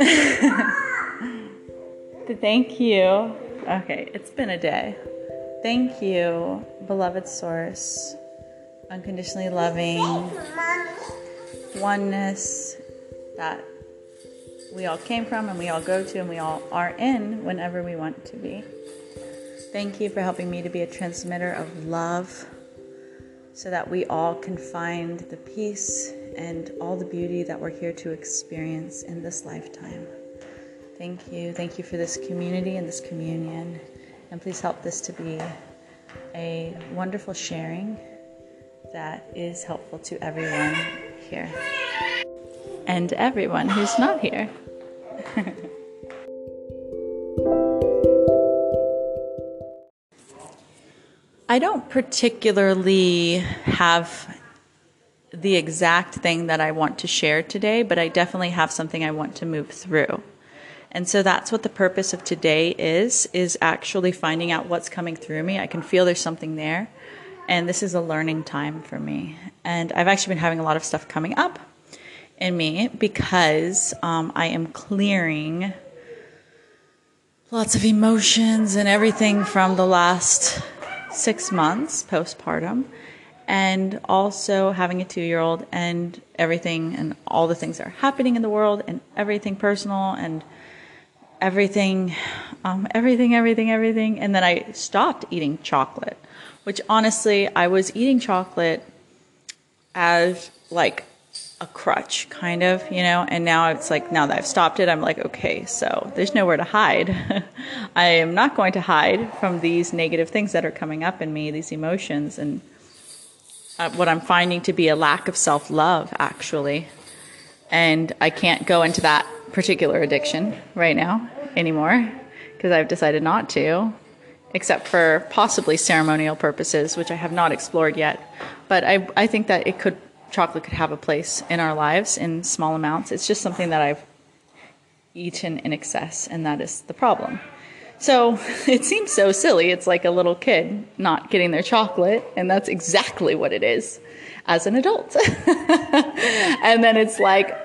Thank you. Okay, it's been a day. Thank you, beloved source, unconditionally loving oneness that we all came from and we all go to and we all are in whenever we want to be. Thank you for helping me to be a transmitter of love so that we all can find the peace and all the beauty that we're here to experience in this lifetime. Thank you. Thank you for this community and this communion. And please help this to be a wonderful sharing that is helpful to everyone here and everyone who's not here. I don't particularly have the exact thing that I want to share today, but I definitely have something I want to move through. And so that's what the purpose of today is is actually finding out what's coming through me. I can feel there's something there. And this is a learning time for me. And I've actually been having a lot of stuff coming up in me because um, I am clearing lots of emotions and everything from the last six months postpartum and also having a two year old and everything and all the things that are happening in the world and everything personal and everything, um, everything, everything, everything. And then I stopped eating chocolate, which honestly, I was eating chocolate as like a crutch, kind of, you know. And now it's like, now that I've stopped it, I'm like, okay, so there's nowhere to hide. I am not going to hide from these negative things that are coming up in me, these emotions, and uh, what I'm finding to be a lack of self love, actually. And I can't go into that particular addiction right now anymore because I've decided not to, except for possibly ceremonial purposes, which I have not explored yet. But I, I think that it could chocolate could have a place in our lives in small amounts. It's just something that I've eaten in excess, and that is the problem. So it seems so silly. It's like a little kid not getting their chocolate, and that's exactly what it is as an adult. and then it's like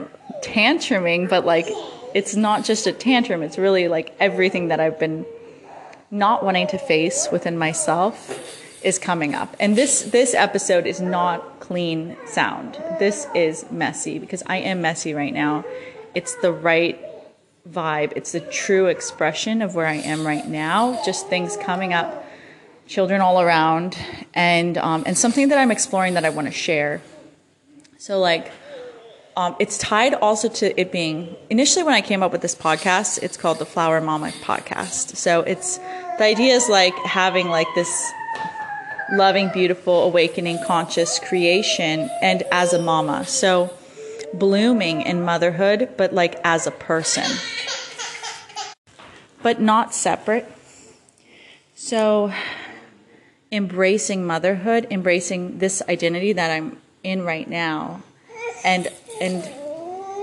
tantruming, but like it's not just a tantrum, it's really like everything that I've been not wanting to face within myself is coming up. And this this episode is not clean sound. This is messy because I am messy right now. It's the right vibe. It's the true expression of where I am right now. Just things coming up, children all around, and um, and something that I'm exploring that I want to share. So like um, it's tied also to it being initially when I came up with this podcast, it's called the Flower Mama Podcast. So it's the idea is like having like this loving, beautiful, awakening, conscious creation and as a mama. So blooming in motherhood, but like as a person, but not separate. So embracing motherhood, embracing this identity that I'm in right now and and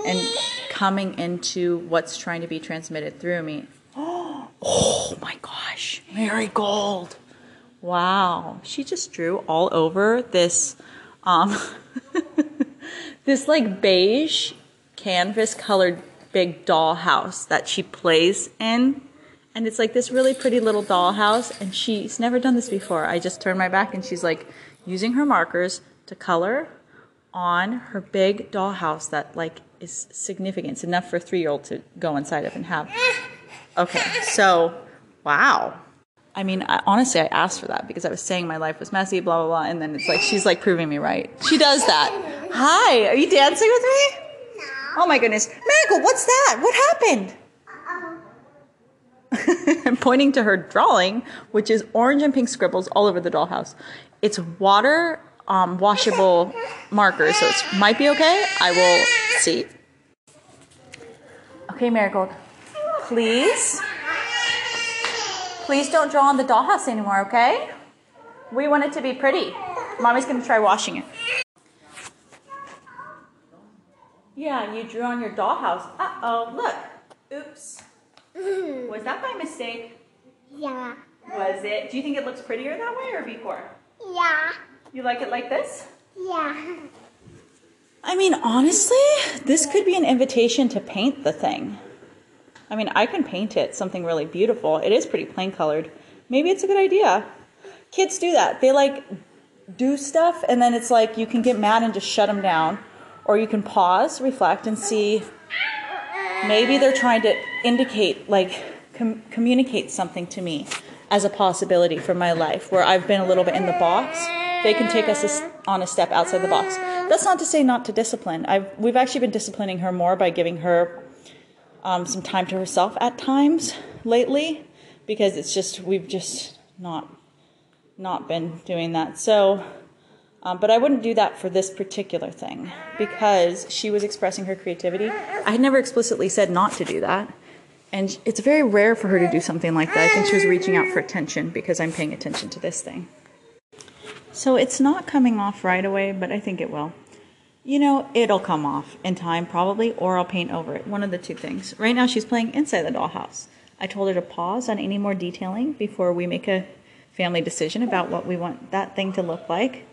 and coming into what's trying to be transmitted through me. Oh my gosh, marigold. Wow. She just drew all over this um this like beige canvas colored big dollhouse that she plays in. And it's like this really pretty little dollhouse. and she's never done this before. I just turned my back and she's like using her markers to color on her big dollhouse that like is significant. It's enough for a three year old to go inside of and have. Okay, so wow. I mean, I, honestly, I asked for that because I was saying my life was messy, blah blah blah, and then it's like she's like proving me right. She does that. Hi, are you dancing with me? No. Oh my goodness, Miracle, what's that? What happened? I'm pointing to her drawing, which is orange and pink scribbles all over the dollhouse. It's water um, washable markers, so it might be okay. I will see. Okay, Marigold, please, please don't draw on the dollhouse anymore, okay? We want it to be pretty. Mommy's gonna try washing it. Yeah, you drew on your dollhouse. Uh oh, look. Oops. Was that by mistake? Yeah. Was it? Do you think it looks prettier that way or before? Yeah. You like it like this? Yeah. I mean, honestly, this could be an invitation to paint the thing. I mean, I can paint it something really beautiful. It is pretty plain colored. Maybe it's a good idea. Kids do that. They like do stuff and then it's like you can get mad and just shut them down or you can pause, reflect and see maybe they're trying to indicate like com- communicate something to me as a possibility for my life where I've been a little bit in the box. They can take us a, on a step outside the box. That's not to say not to discipline. I've, we've actually been disciplining her more by giving her um, some time to herself at times lately because it's just we've just not not been doing that. So, um, but I wouldn't do that for this particular thing because she was expressing her creativity. I had never explicitly said not to do that. And it's very rare for her to do something like that. I think she was reaching out for attention because I'm paying attention to this thing. So it's not coming off right away, but I think it will. You know, it'll come off in time probably, or I'll paint over it. One of the two things. Right now, she's playing inside the dollhouse. I told her to pause on any more detailing before we make a family decision about what we want that thing to look like.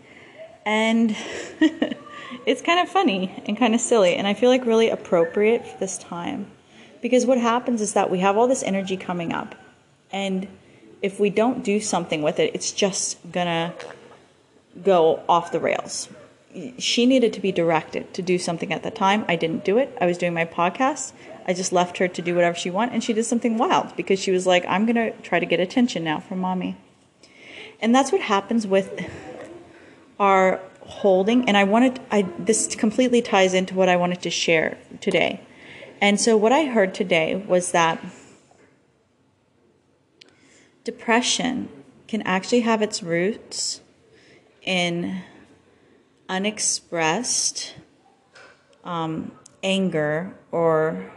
And it's kind of funny and kind of silly, and I feel like really appropriate for this time. Because what happens is that we have all this energy coming up, and if we don't do something with it, it's just gonna go off the rails. She needed to be directed to do something at the time. I didn't do it. I was doing my podcast. I just left her to do whatever she wanted, and she did something wild because she was like, I'm gonna try to get attention now from mommy. And that's what happens with our holding. And I wanted, I, this completely ties into what I wanted to share today. And so, what I heard today was that depression can actually have its roots in unexpressed um, anger or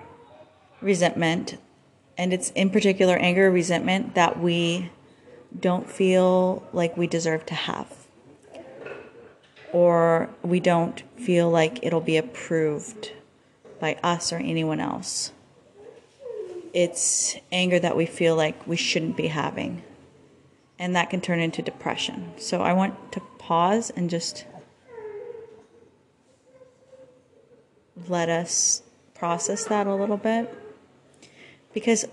resentment. And it's in particular anger or resentment that we don't feel like we deserve to have. Or we don't feel like it'll be approved by us or anyone else. It's anger that we feel like we shouldn't be having. And that can turn into depression. So I want to pause and just let us process that a little bit. Because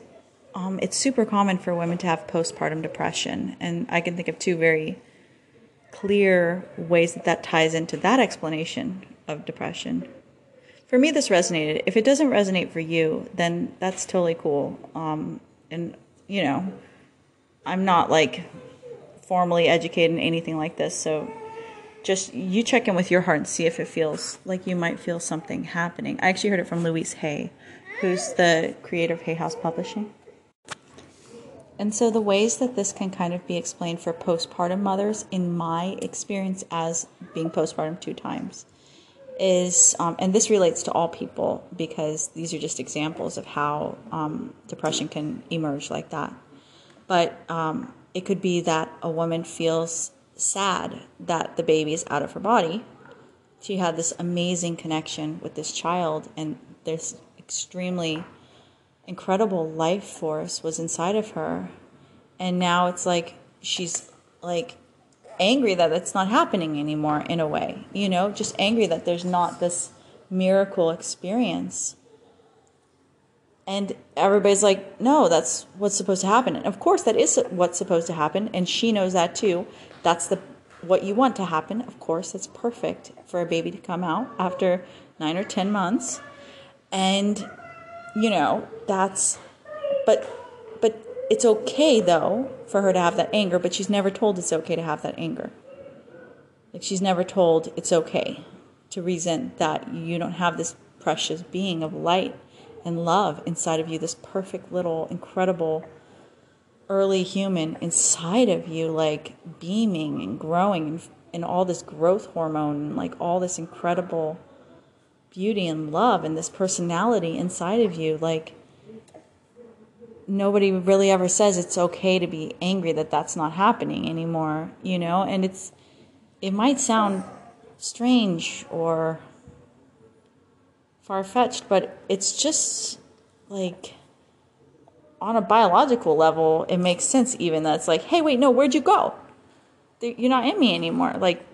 um, it's super common for women to have postpartum depression. And I can think of two very clear ways that that ties into that explanation of depression. For me, this resonated. If it doesn't resonate for you, then that's totally cool. Um, and, you know, I'm not like formally educated in anything like this. So just you check in with your heart and see if it feels like you might feel something happening. I actually heard it from Louise Hay, who's the creator of Hay House Publishing. And so, the ways that this can kind of be explained for postpartum mothers, in my experience as being postpartum two times, is, um, and this relates to all people because these are just examples of how um, depression can emerge like that. But um, it could be that a woman feels sad that the baby is out of her body. She had this amazing connection with this child, and this extremely incredible life force was inside of her. And now it's like she's like angry that it's not happening anymore in a way you know? Just angry that there's not this miracle experience and everybody's like no that's what's supposed to happen. And of course that is what's supposed to happen. And she knows that too. That's the what you want to happen. Of course it's perfect for a baby to come out after 9 or 10 months. And you know, that's but but it's okay though for her to have that anger, but she's never told it's okay to have that anger. Like she's never told it's okay to reason that you don't have this precious being of light and love inside of you, this perfect little incredible early human inside of you like beaming and growing and, and all this growth hormone and like all this incredible beauty and love and this personality inside of you like nobody really ever says it's okay to be angry that that's not happening anymore you know? And it's it might sound strange or far-fetched but it's just like on a biological level it makes sense even that it's like hey wait no where'd you go you're not in me anymore like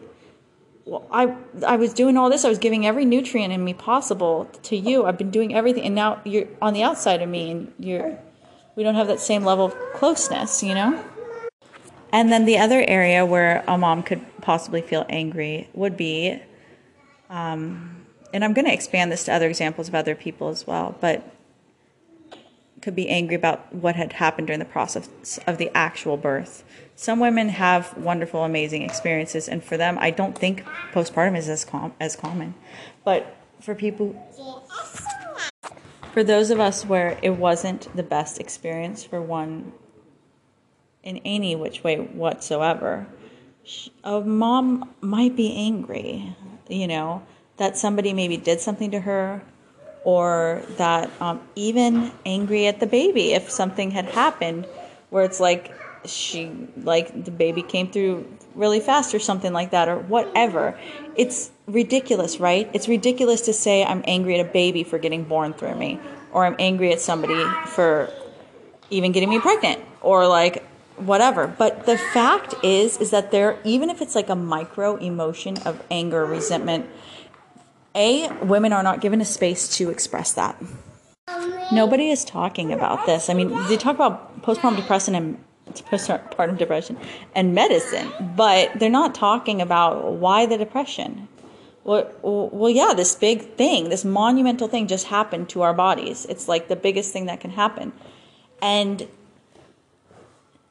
well, I I was doing all this. I was giving every nutrient in me possible to you. I've been doing everything, and now you're on the outside of me, and you're we don't have that same level of closeness, you know. And then the other area where a mom could possibly feel angry would be, um, and I'm going to expand this to other examples of other people as well, but could be angry about what had happened during the process of the actual birth. Some women have wonderful, amazing experiences, and for them, I don't think postpartum is as com- as common. But for people, for those of us where it wasn't the best experience for one in any which way whatsoever, a mom might be angry, you know, that somebody maybe did something to her or that um, even angry at the baby if something had happened where it's like she like the baby came through really fast or something like that or whatever. It's ridiculous right? It's ridiculous to say i'm angry at a baby for getting born through me or i'm angry at somebody for even getting me pregnant or like whatever. But the fact is is that there even if it's like a micro emotion of anger resentment a, women are not given a space to express that. Nobody is talking about this. I mean, they talk about postpartum depression and postpartum depression and medicine, but they're not talking about why the depression. Well, well, yeah, this big thing, this monumental thing just happened to our bodies. It's like the biggest thing that can happen. And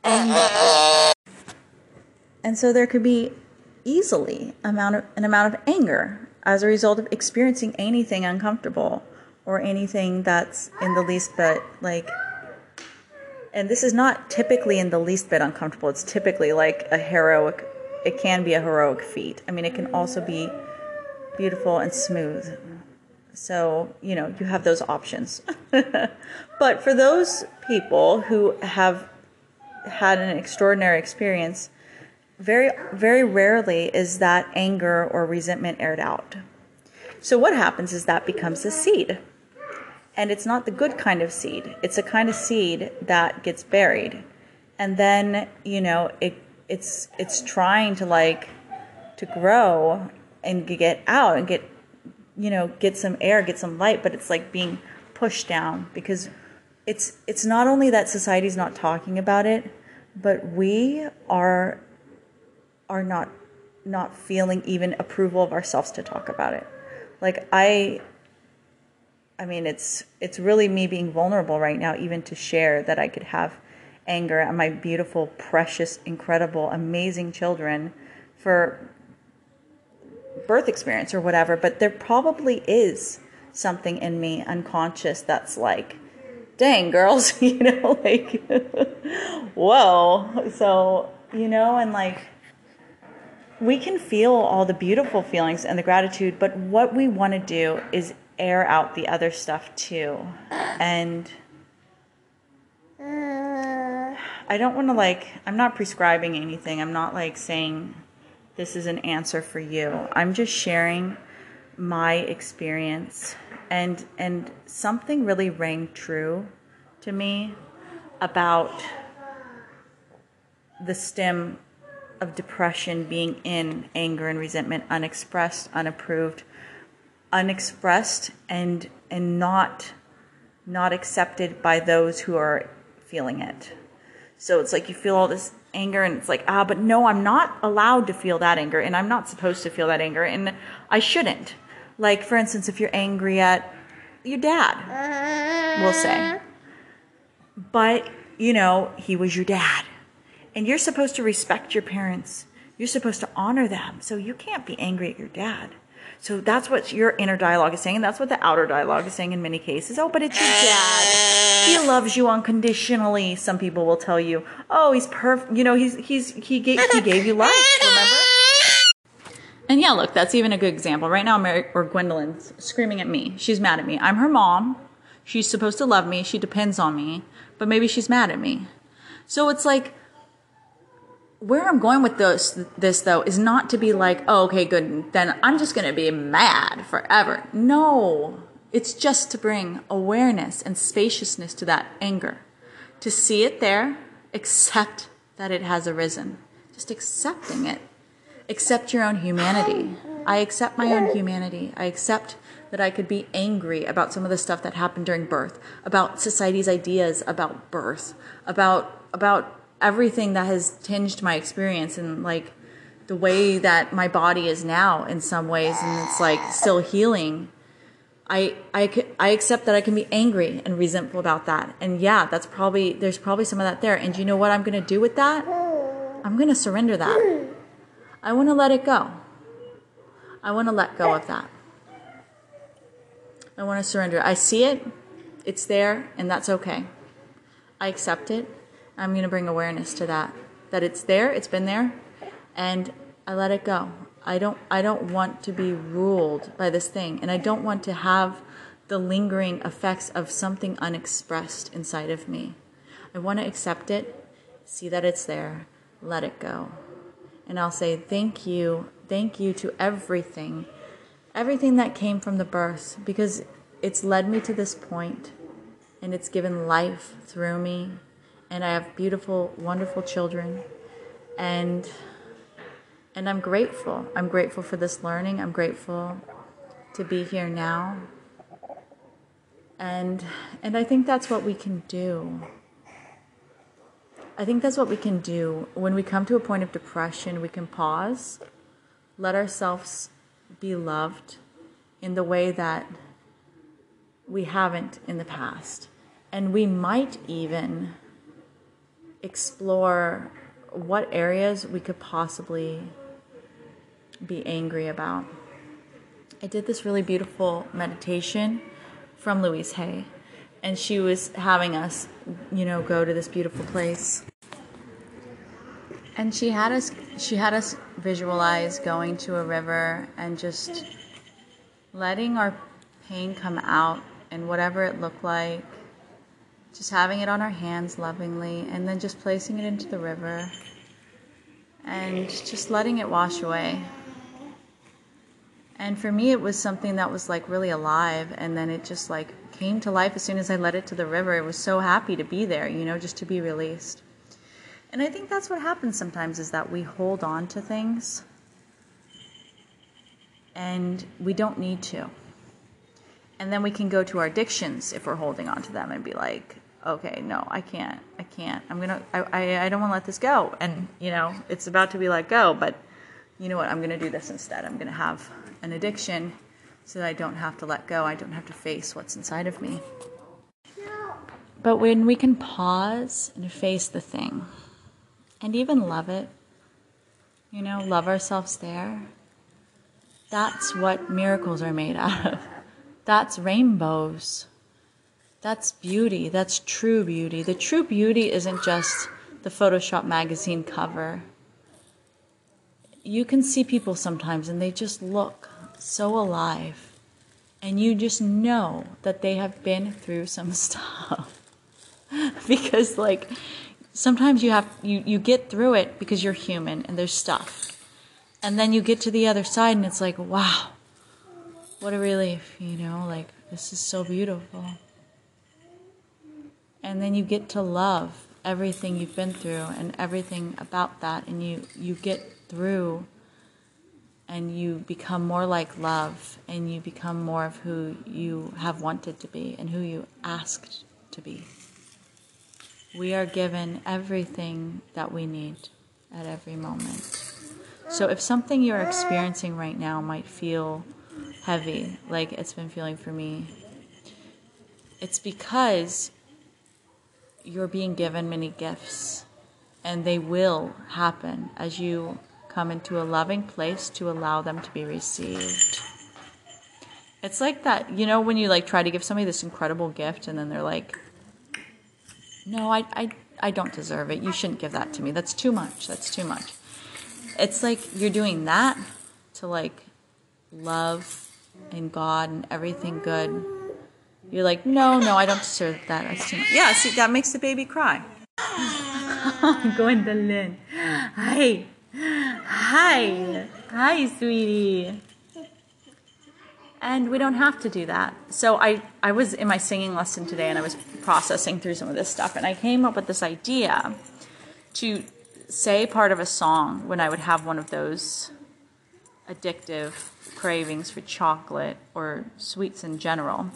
and and so there could be easily amount of, an amount of anger as a result of experiencing anything uncomfortable or anything that's in the least bit like and this is not typically in the least bit uncomfortable. It's typically like a heroic it can be a heroic feat. I mean it can also be beautiful and smooth. So you know you have those options. But for those people who have had an extraordinary experience very very rarely is that anger or resentment aired out. So what happens is that becomes a seed. And it's not the good kind of seed. It's a kind of seed that gets buried. And then, you know, it it's it's trying to like to grow and get out and get you know, get some air, get some light, but it's like being pushed down because it's it's not only that society's not talking about it, but we are are not not feeling even approval of ourselves to talk about it. Like I I mean it's it's really me being vulnerable right now even to share that I could have anger at my beautiful, precious, incredible, amazing children for birth experience or whatever, but there probably is something in me unconscious that's like dang girls, you know, like whoa. So, you know, and like we can feel all the beautiful feelings and the gratitude, but what we want to do is air out the other stuff too. And I don't want to like, I'm not prescribing anything. I'm not like saying this is an answer for you. I'm just sharing my experience and and something really rang true to me about the stem of depression being in anger and resentment, unexpressed, unapproved, unexpressed, and and not not accepted by those who are feeling it. So it's like you feel all this anger and it's like, ah, but no, I'm not allowed to feel that anger and I'm not supposed to feel that anger and I shouldn't. Like, for instance, if you're angry at your dad, we'll say, but you know, he was your dad and you're supposed to respect your parents. You're supposed to honor them. So you can't be angry at your dad. So that's what your inner dialogue is saying, and that's what the outer dialogue is saying in many cases. Oh, but it's your dad. He loves you unconditionally. Some people will tell you, "Oh, he's perfect. You know, he's he's he gave he gave you life. Remember?" And yeah, look, that's even a good example. Right now, Mary or Gwendolyn's screaming at me. She's mad at me. I'm her mom. She's supposed to love me. She depends on me, but maybe she's mad at me. So it's like where I'm going with this, this though is not to be like, oh, okay, good, then I'm just going to be mad forever. No, it's just to bring awareness and spaciousness to that anger, to see it there, accept that it has arisen, just accepting it, accept your own humanity. I accept my own humanity. I accept that I could be angry about some of the stuff that happened during birth, about society's ideas about birth, about about everything that has tinged my experience and like the way that my body is now in some ways and it's like still healing I, I, I accept that I can be angry and resentful about that. And yeah, that's probably, there's probably some of that there. And you know what I'm going to do with that? I'm going to surrender that. I want to let it go. I want to let go of that. I want to surrender. I see it, it's there, and that's okay. I accept it. I'm going to bring awareness to that. That it's there, it's been there, and I let it go. I don't I don't want to be ruled by this thing and I don't want to have the lingering effects of something unexpressed inside of me. I want to accept it, see that it's there, let it go. And I'll say thank you, thank you to everything. Everything that came from the birth because it's led me to this point and it's given life through me and I have beautiful wonderful children and and I'm grateful. I'm grateful for this learning. I'm grateful to be here now. And and I think that's what we can do. I think that's what we can do when we come to a point of depression, we can pause, let ourselves be loved in the way that we haven't in the past. And we might even explore what areas we could possibly be angry about. I did this really beautiful meditation from Louise Hay, and she was having us, you know, go to this beautiful place. And she had us she had us visualize going to a river and just letting our pain come out and whatever it looked like just having it on our hands lovingly and then just placing it into the river and just letting it wash away and for me, it was something that was like really alive. And then it just like came to life as soon as I let it to the river. It was so happy to be there, you know, just to be released. And I think that's what happens sometimes is that we hold on to things and we don't need to. And then we can go to our addictions if we're holding on to them and be like, okay, no, I can't, I can't. I'm gonna, I, I, I don't want to let this go. And you know, it's about to be let go, but you know what? I'm gonna do this instead. I'm gonna have an addiction so that I don't have to let go. I don't have to face what's inside of me. But when we can pause and face the thing and even love it, you know, love ourselves there, that's what miracles are made out of. That's rainbows. That's beauty. That's true beauty. The true beauty isn't just the Photoshop magazine cover. You can see people sometimes and they just look so alive. And you just know that they have been through some stuff. because like sometimes you have you, you get through it because you're human and there's stuff. And then you get to the other side and it's like, wow, what a relief, you know, like this is so beautiful. And then you get to love everything you've been through and everything about that and you you get through and you become more like love and you become more of who you have wanted to be and who you asked to be. We are given everything that we need at every moment. So if something you're experiencing right now might feel heavy, like it's been feeling for me, it's because you're being given many gifts and they will happen as you come into a loving place to allow them to be received. It's like that, you know, when you like try to give somebody this incredible gift and then they're like, no, I, I, I don't deserve it. You shouldn't give that to me. That's too much. That's too much. It's like you're doing that to like love and God and everything good. You're like, no, no, I don't deserve that. That's too much. Yeah, see, that makes the baby cry. Gwendolyn. Hi. Hi. Hi, sweetie. And we don't have to do that. So I, I was in my singing lesson today and I was processing through some of this stuff and I came up with this idea to say part of a song when I would have one of those addictive cravings for chocolate or sweets in general.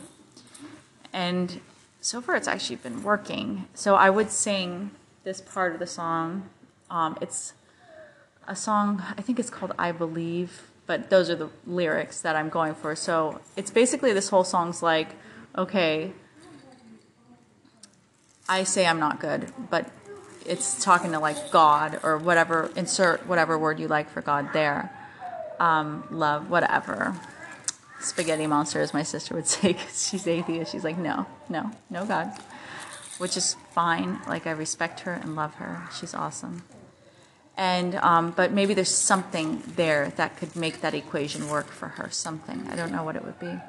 And so far, it's actually been working. So I would sing this part of the song. Um, it's a song, I think it's called I Believe, but those are the lyrics that I'm going for. So it's basically this whole song's like, okay, I say I'm not good, but it's talking to like God or whatever, insert whatever word you like for God there. Um, love, whatever. Spaghetti monster, as my sister would say, because she's atheist. She's like, no, no, no God. Which is fine. Like, I respect her and love her. She's awesome. And, um, but maybe there's something there that could make that equation work for her. Something. I don't know what it would be.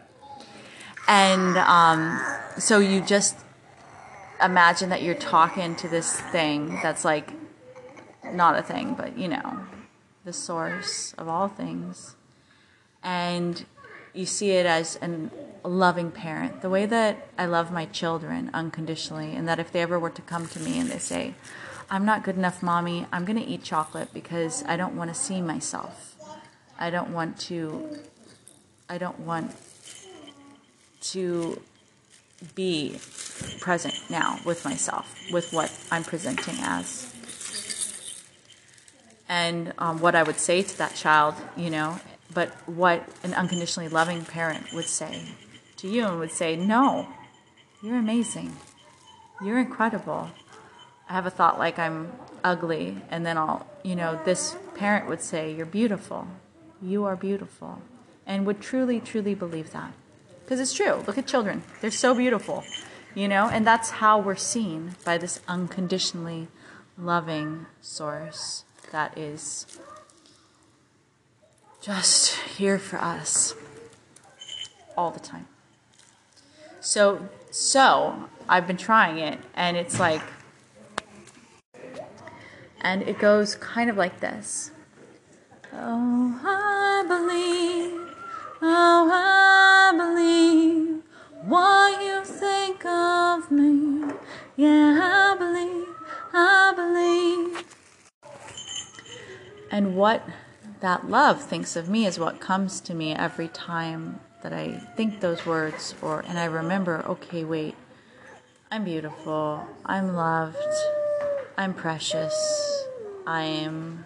And um, so you just imagine that you're talking to this thing that's like not a thing, but you know, the source of all things. And you see it as an, a loving parent, the way that I love my children unconditionally, and that if they ever were to come to me and they say, I'm not good enough, mommy, I'm going to eat chocolate because I don't want to see myself. I don't want to, I don't want to be present now with myself, with what I'm presenting as. And um, what I would say to that child, you know, but what an unconditionally loving parent would say to you and would say, No, you're amazing. You're incredible. I have a thought like I'm ugly, and then I'll, you know, this parent would say, You're beautiful. You are beautiful. And would truly, truly believe that. Because it's true. Look at children, they're so beautiful, you know, and that's how we're seen by this unconditionally loving source that is just here for us all the time. So, so I've been trying it, and it's like, and it goes kind of like this. Oh, I believe, oh, I believe what you think of me. Yeah, I believe, I believe. And what that love thinks of me is what comes to me every time that I think those words or and I remember, okay, wait. I'm beautiful. I'm loved. I'm precious. I am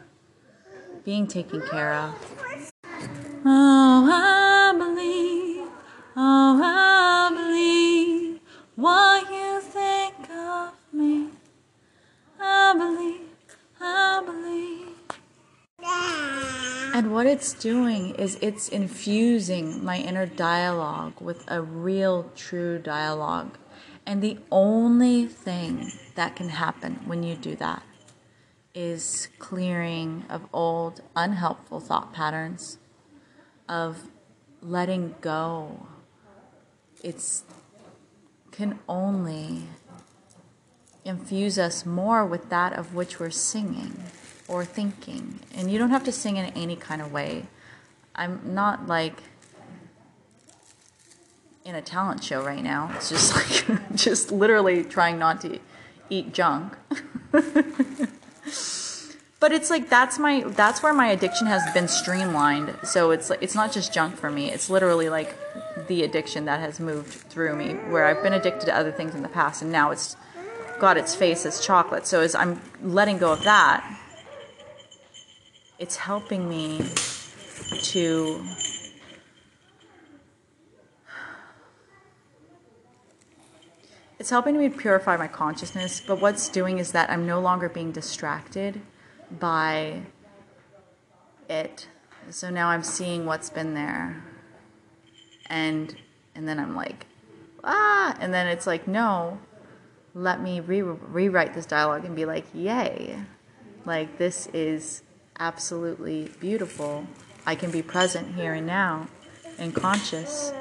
being taken care of. Oh, I it's doing is it's infusing my inner dialogue with a real, true dialogue. And the only thing that can happen when you do that is clearing of old, unhelpful thought patterns, of letting go. It's can only infuse us more with that of which we're singing or thinking. And you don't have to sing in any kind of way. I'm not like in a talent show right now. It's just like just literally trying not to eat junk. but it's like that's my that's where my addiction has been streamlined. So it's like it's not just junk for me. It's literally like the addiction that has moved through me where I've been addicted to other things in the past and now it's got its face as chocolate. So as I'm letting go of that, it's helping me to it's helping me purify my consciousness but what's doing is that i'm no longer being distracted by it. So now i'm seeing what's been there. And and then i'm like ah and then it's like no let me re- rewrite this dialogue and be like yay. Like this is absolutely beautiful, I can be present here and now and conscious,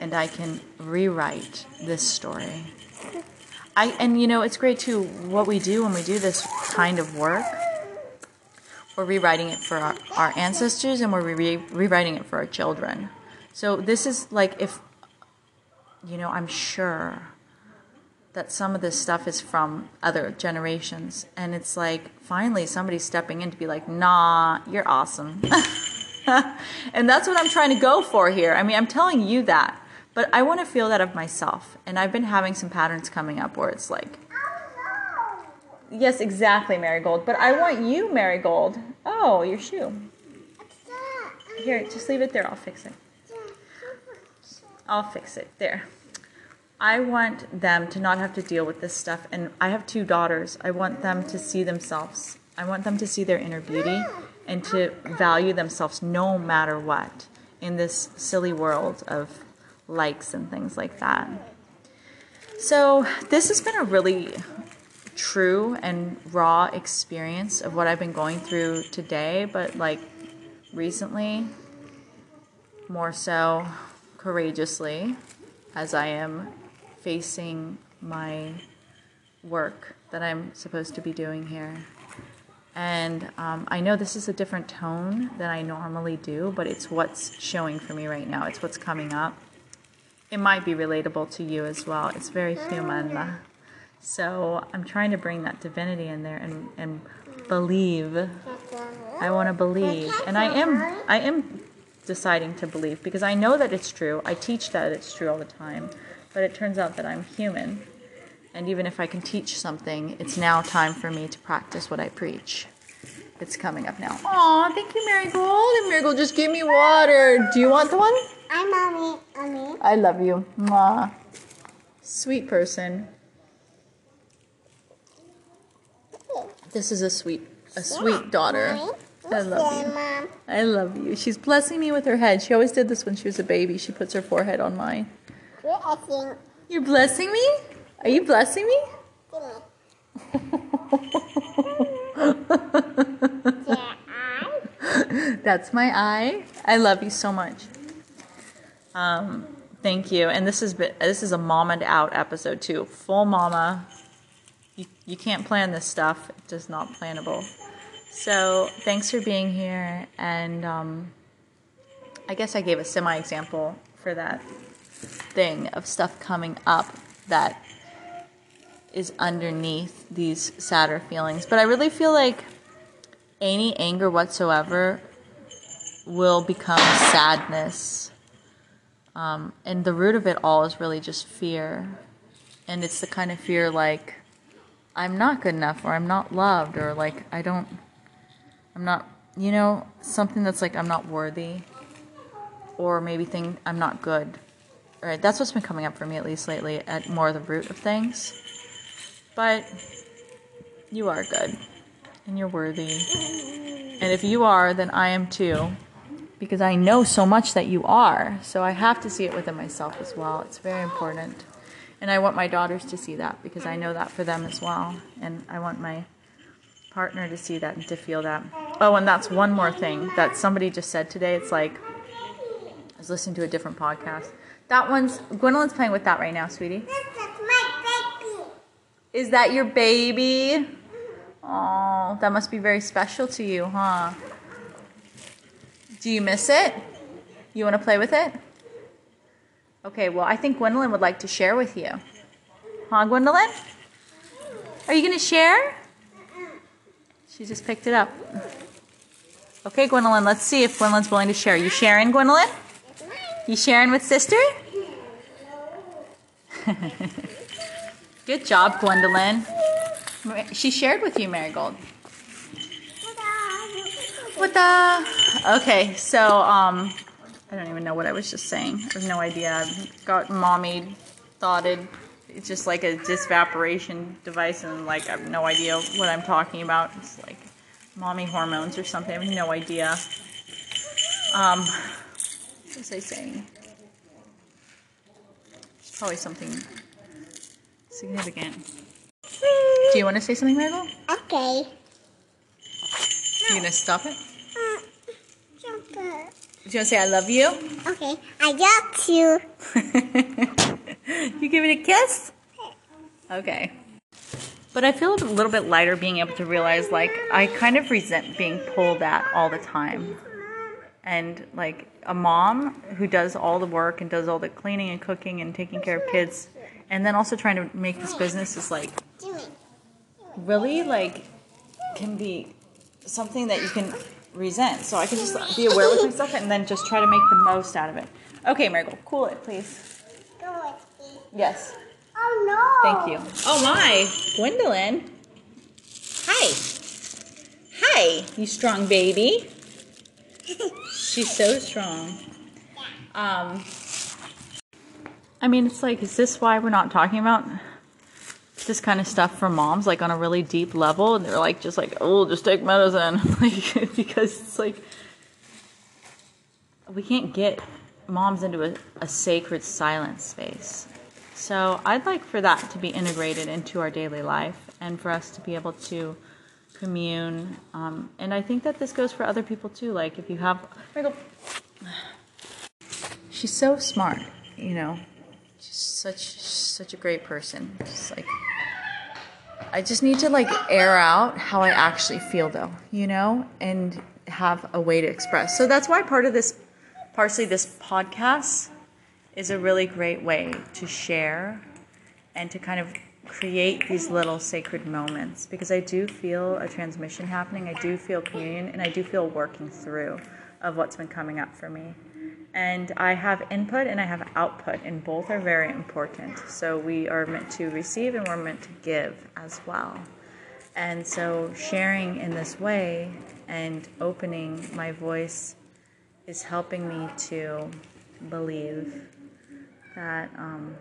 and I can rewrite this story. I and you know it's great too. What we do when we do this kind of work, we're rewriting it for our, our ancestors, and we're re- rewriting it for our children. So this is like if you know, I'm sure that some of this stuff is from other generations and it's like finally somebody's stepping in to be like nah you're awesome and that's what I'm trying to go for here. I mean, I'm telling you that, but I want to feel that of myself. And I've been having some patterns coming up where it's like, yes, exactly, Marigold. But I want you, Marigold. Oh, your shoe. Here, just leave it there. I'll fix it. I'll fix it. There. I want them to not have to deal with this stuff. And I have two daughters. I want them to see themselves. I want them to see their inner beauty and to value themselves no matter what in this silly world of likes and things like that. So, this has been a really true and raw experience of what I've been going through today, but like recently, more so courageously, as I am facing my work that I'm supposed to be doing here. And um, I know this is a different tone than I normally do, but it's what's showing for me right now. It's what's coming up. It might be relatable to you as well. It's very human. So I'm trying to bring that divinity in there and, and believe. I want to believe. And I am I am deciding to believe because I know that it's true. I teach that it's true all the time. But it turns out that I'm human and even if I can teach something, it's now time for me to practice what I preach. It's coming up now. Aw, thank you, Marigold. And Marigold just gave me water. Do you want the one? I'm mommy. Mommy. I love you. Mwah. Sweet person. This is a sweet, a sweet daughter. I love you. Mom. I love you. She's blessing me with her head. She always did this when she was a baby. She puts her forehead on mine. I think. You're blessing me? Are you blessing me? That's my eye. I love you so much. Um, thank you. And this is this is a mama out episode too. Full mama. You you can't plan this stuff. It's just not plannable. So thanks for being here. And um, I guess I gave a semi example for that thing of stuff coming up that is underneath these sadder feelings. But I really feel like any anger whatsoever will become sadness. Um, and the root of it all is really just fear. And it's the kind of fear like, I'm not good enough, or I'm not loved, or like, I don't, I'm not, you know, something that's like, I'm not worthy, or maybe think I'm not good. Right? That's what's been coming up for me, at least lately, at more the root of things. But you are good, and you're worthy. And if you are, then I am too. Because I know so much that you are. So I have to see it within myself as well. It's very important. And I want my daughters to see that because I know that for them as well. And I want my partner to see that and to feel that. Oh, and that's one more thing that somebody just said today. It's like, I was listening to a different podcast. That one's, Gwendolyn's playing with that right now, sweetie. That's my baby. Is that your baby? Oh, that must be very special to you, huh? Do you miss it? You want to play with it? Okay, well, I think Gwendolyn would like to share with you. Huh, Gwendolyn? Are you going to share? She just picked it up. Okay, Gwendolyn, let's see if Gwendolyn's willing to share. You sharing, Gwendolyn? You sharing with sister? Good job, Gwendolyn. She shared with you, Marigold. What the? Okay, so um, I don't even know what I was just saying. I have no idea. I've got mommy thoughted. It's just like a disvaporation device, and like I have no idea what I'm talking about. It's like mommy hormones or something. I have no idea. Um, what was I saying? Probably something significant. Do you want to say something, Marigold? Okay. You gonna stop it? Uh, jumper. Do you want to say I love you? Okay, I got you. you give it a kiss? Okay. But I feel a little bit lighter being able to realize, like, I kind of resent being pulled at all the time. And, like, a mom who does all the work and does all the cleaning and cooking and taking care of kids, and then also trying to make this business is, like, really, like, can be something that you can resent. So I can just be aware with myself and then just try to make the most out of it. Okay, Marigold, cool it, please. Yes. Oh no. Thank you. Oh my, Gwendolyn. Hi. Hi, you strong baby. She's so strong. Um, I mean, it's like, is this why we're not talking about this kind of stuff for moms, like on a really deep level? And they're like, just like, oh, just take medicine, like because it's like we can't get moms into a, a sacred silence space. So I'd like for that to be integrated into our daily life and for us to be able to commune. Um, and I think that this goes for other people too. Like if you have, she's so smart, you know. She's such such a great person. Just like I just need to like air out how I actually feel though, you know, and have a way to express. So that's why part of this partially this podcast is a really great way to share and to kind of create these little sacred moments because I do feel a transmission happening. I do feel communion and I do feel working through of what's been coming up for me. And I have input and I have output, and both are very important. So we are meant to receive and we're meant to give as well. And so sharing in this way and opening my voice is helping me to believe that um,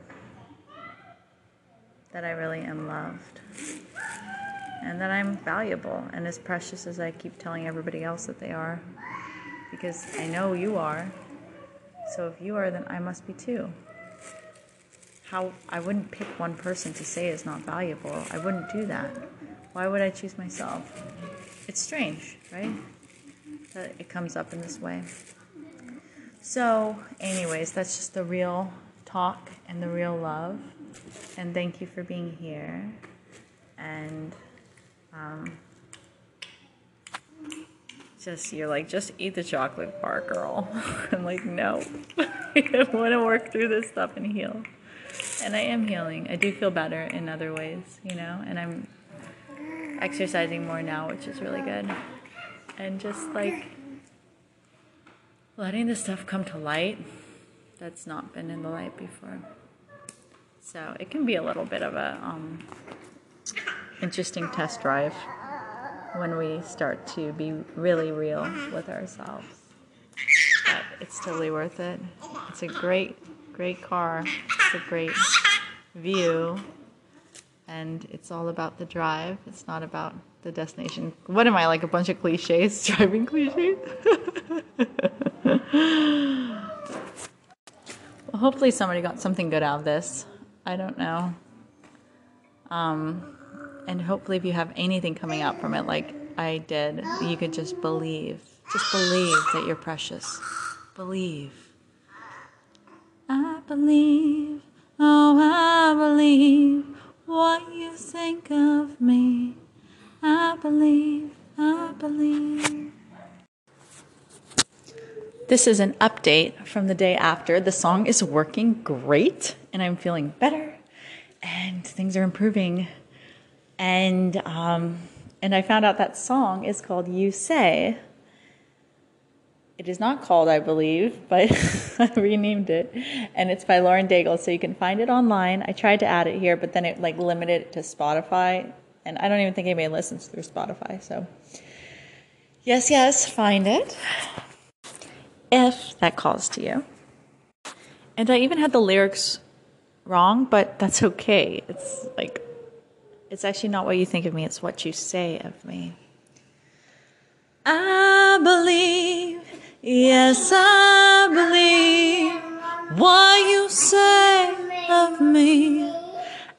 that I really am loved and that I'm valuable and as precious as I keep telling everybody else that they are because I know you are. So if you are, then I must be too. How I wouldn't pick one person to say is not valuable. I wouldn't do that. Why would I choose myself? It's strange, right? That it comes up in this way. So, anyways, that's just the real talk and the real love. And thank you for being here. And um, just you're like, just eat the chocolate bar, girl. I'm like, no, I want to work through this stuff and heal. And I am healing. I do feel better in other ways, you know. And I'm exercising more now, which is really good. And just like letting the stuff come to light that's not been in the light before. So it can be a little bit of a um, interesting test drive when we start to be really real with ourselves. But it's totally worth it. It's a great, great car. It's a great view. And it's all about the drive. It's not about the destination. What am I, like a bunch of cliches? Driving cliches? well, hopefully somebody got something good out of this. I don't know. Um, and hopefully, if you have anything coming out from it, like I did, you could just believe. Just believe that you're precious. Believe. I believe, oh, I believe what you think of me. I believe, I believe. This is an update from the day after. The song is working great, and I'm feeling better, and things are improving. And um, and I found out that song is called "You Say." It is not called, I believe, but I renamed it, and it's by Lauren Daigle, so you can find it online. I tried to add it here, but then it like limited it to Spotify, and I don't even think anybody listens through Spotify. So, yes, yes, find it if that calls to you. And I even had the lyrics wrong, but that's okay. It's like, it's actually not what you think of me, it's what you say of me. I believe, yes, I believe what you say of me.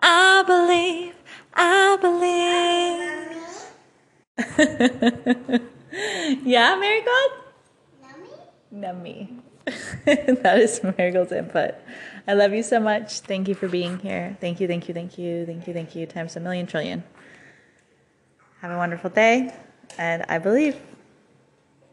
I believe, I believe. yeah, Marigold? Nummy. that is Marigold's input. I love you so much. Thank you for being here. Thank you, thank you, thank you, thank you, thank you, times a million trillion. Have a wonderful day, and I believe.